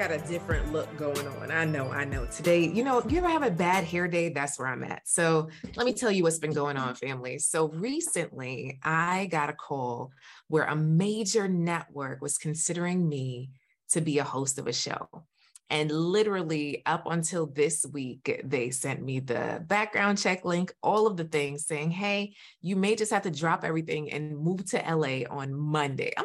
Got a different look going on. I know, I know. Today, you know, you ever have a bad hair day? That's where I'm at. So let me tell you what's been going on, family. So recently I got a call where a major network was considering me to be a host of a show. And literally, up until this week, they sent me the background check link, all of the things saying, hey, you may just have to drop everything and move to LA on Monday. I'm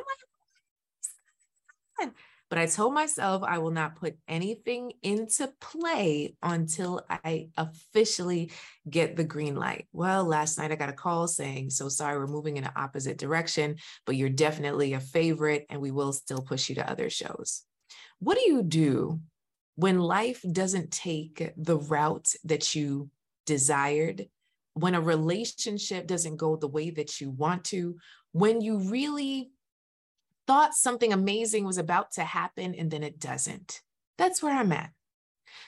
like, but I told myself I will not put anything into play until I officially get the green light. Well, last night I got a call saying, So sorry, we're moving in an opposite direction, but you're definitely a favorite and we will still push you to other shows. What do you do when life doesn't take the route that you desired? When a relationship doesn't go the way that you want to, when you really thought something amazing was about to happen and then it doesn't. That's where I'm at.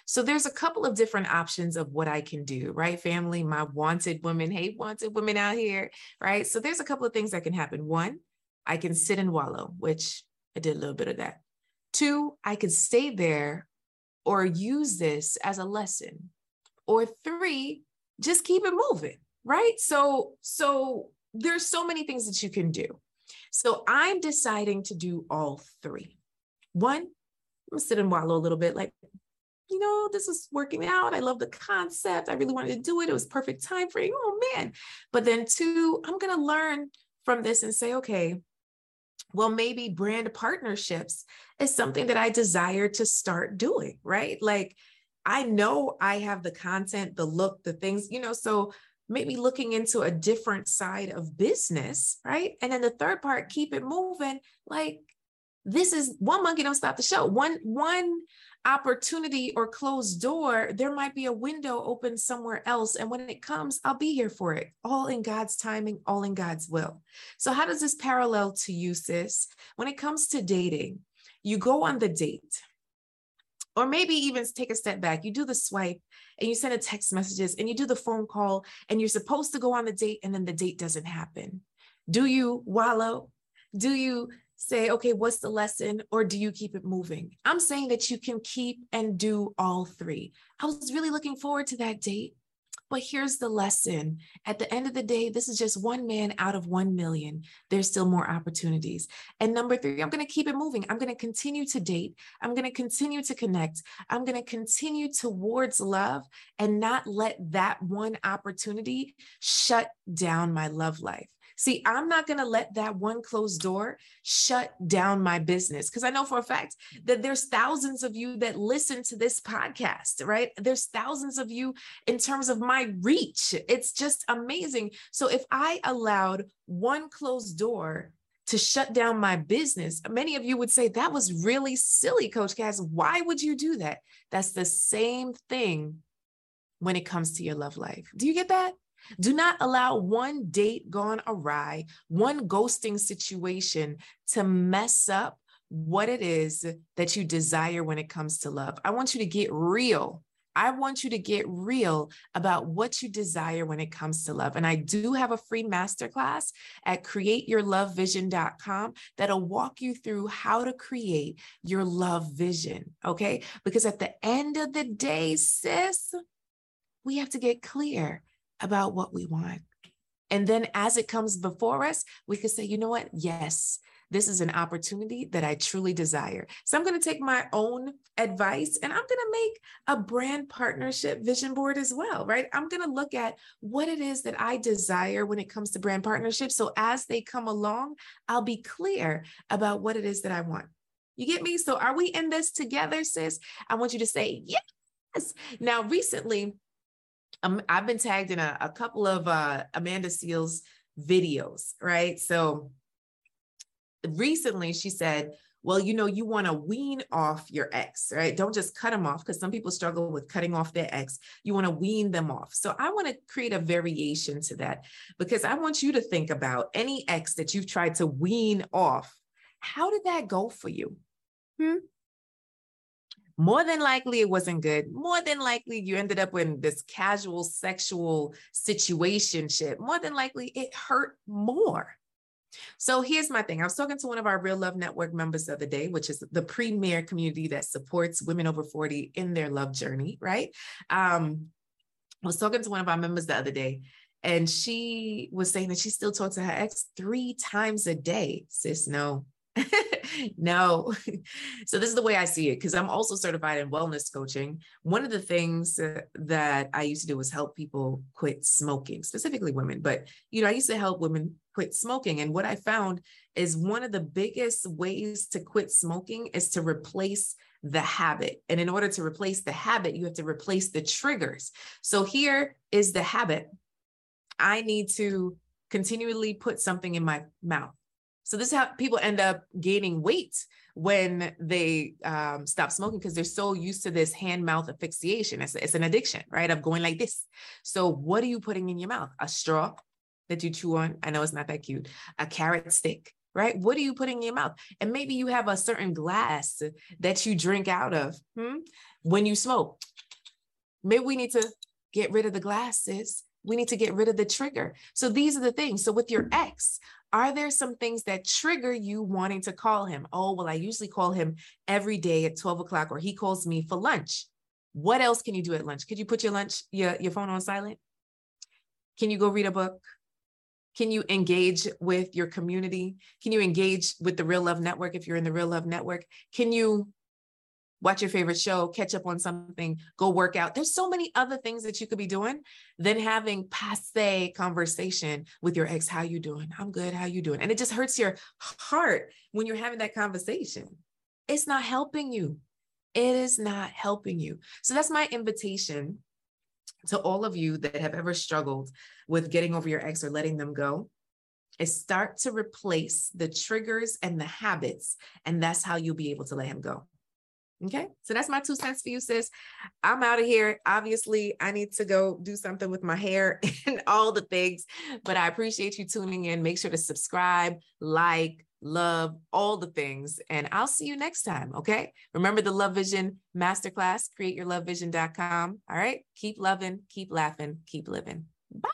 So there's a couple of different options of what I can do, right? Family, my wanted women, hey, wanted women out here, right? So there's a couple of things that can happen. One, I can sit and wallow, which I did a little bit of that. Two, I could stay there or use this as a lesson. Or three, just keep it moving, right? So so there's so many things that you can do. So I'm deciding to do all three. One, I'm gonna sit and wallow a little bit, like, you know, this is working out. I love the concept. I really wanted to do it. It was perfect time frame. Oh man. But then two, I'm gonna learn from this and say, okay, well, maybe brand partnerships is something that I desire to start doing, right? Like I know I have the content, the look, the things, you know, so maybe looking into a different side of business, right? And then the third part, keep it moving. Like this is one monkey don't stop the show. One one opportunity or closed door, there might be a window open somewhere else. And when it comes, I'll be here for it, all in God's timing, all in God's will. So, how does this parallel to you, sis? When it comes to dating, you go on the date, or maybe even take a step back. You do the swipe and you send a text messages and you do the phone call and you're supposed to go on the date and then the date doesn't happen. Do you wallow? Do you say, okay, what's the lesson? Or do you keep it moving? I'm saying that you can keep and do all three. I was really looking forward to that date. But here's the lesson. At the end of the day, this is just one man out of 1 million. There's still more opportunities. And number three, I'm going to keep it moving. I'm going to continue to date. I'm going to continue to connect. I'm going to continue towards love and not let that one opportunity shut down my love life. See, I'm not going to let that one closed door shut down my business because I know for a fact that there's thousands of you that listen to this podcast, right? There's thousands of you in terms of my reach. It's just amazing. So if I allowed one closed door to shut down my business. Many of you would say that was really silly, Coach Cass. Why would you do that? That's the same thing when it comes to your love life. Do you get that? Do not allow one date gone awry, one ghosting situation to mess up what it is that you desire when it comes to love. I want you to get real. I want you to get real about what you desire when it comes to love. And I do have a free masterclass at createyourlovevision.com that'll walk you through how to create your love vision. Okay. Because at the end of the day, sis, we have to get clear about what we want. And then as it comes before us, we could say, you know what? Yes, this is an opportunity that I truly desire. So I'm going to take my own advice and I'm going to make a brand partnership vision board as well, right? I'm going to look at what it is that I desire when it comes to brand partnerships. So as they come along, I'll be clear about what it is that I want. You get me? So are we in this together, sis? I want you to say yes. Now, recently, um, I've been tagged in a, a couple of uh, Amanda Seales videos, right? So recently she said, Well, you know, you want to wean off your ex, right? Don't just cut them off because some people struggle with cutting off their ex. You want to wean them off. So I want to create a variation to that because I want you to think about any ex that you've tried to wean off. How did that go for you? Hmm? More than likely it wasn't good. More than likely you ended up in this casual sexual situation shit. More than likely it hurt more. So here's my thing. I was talking to one of our Real Love Network members the other day, which is the premier community that supports women over 40 in their love journey, right? Um, I was talking to one of our members the other day, and she was saying that she still talks to her ex three times a day. Sis, no, no. so this is the way I see it because I'm also certified in wellness coaching. One of the things that I used to do was help people quit smoking, specifically women. But you know, I used to help women quit smoking, and what I found is one of the biggest ways to quit smoking is to replace the habit. And in order to replace the habit, you have to replace the triggers. So here is the habit. I need to continually put something in my mouth. So this is how people end up gaining weight when they um, stop smoking because they're so used to this hand mouth asphyxiation. It's, it's an addiction, right? Of going like this. So what are you putting in your mouth? A straw that you chew on. I know it's not that cute. A carrot stick, right? What are you putting in your mouth? And maybe you have a certain glass that you drink out of hmm? when you smoke. Maybe we need to get rid of the glasses. We need to get rid of the trigger. So these are the things. So with your ex, are there some things that trigger you wanting to call him? Oh, well, I usually call him every day at 12 o'clock, or he calls me for lunch. What else can you do at lunch? Could you put your lunch, your, your phone on silent? Can you go read a book? Can you engage with your community? Can you engage with the Real Love Network if you're in the Real Love Network? Can you watch your favorite show, catch up on something, go work out. There's so many other things that you could be doing than having passe conversation with your ex. How you doing? I'm good. How you doing? And it just hurts your heart when you're having that conversation. It's not helping you. It is not helping you. So that's my invitation to all of you that have ever struggled with getting over your ex or letting them go is start to replace the triggers and the habits and that's how you'll be able to let him go Okay, so that's my two cents for you, sis. I'm out of here. Obviously, I need to go do something with my hair and all the things, but I appreciate you tuning in. Make sure to subscribe, like, love, all the things, and I'll see you next time. Okay, remember the Love Vision Masterclass, createyourlovevision.com. All right, keep loving, keep laughing, keep living. Bye.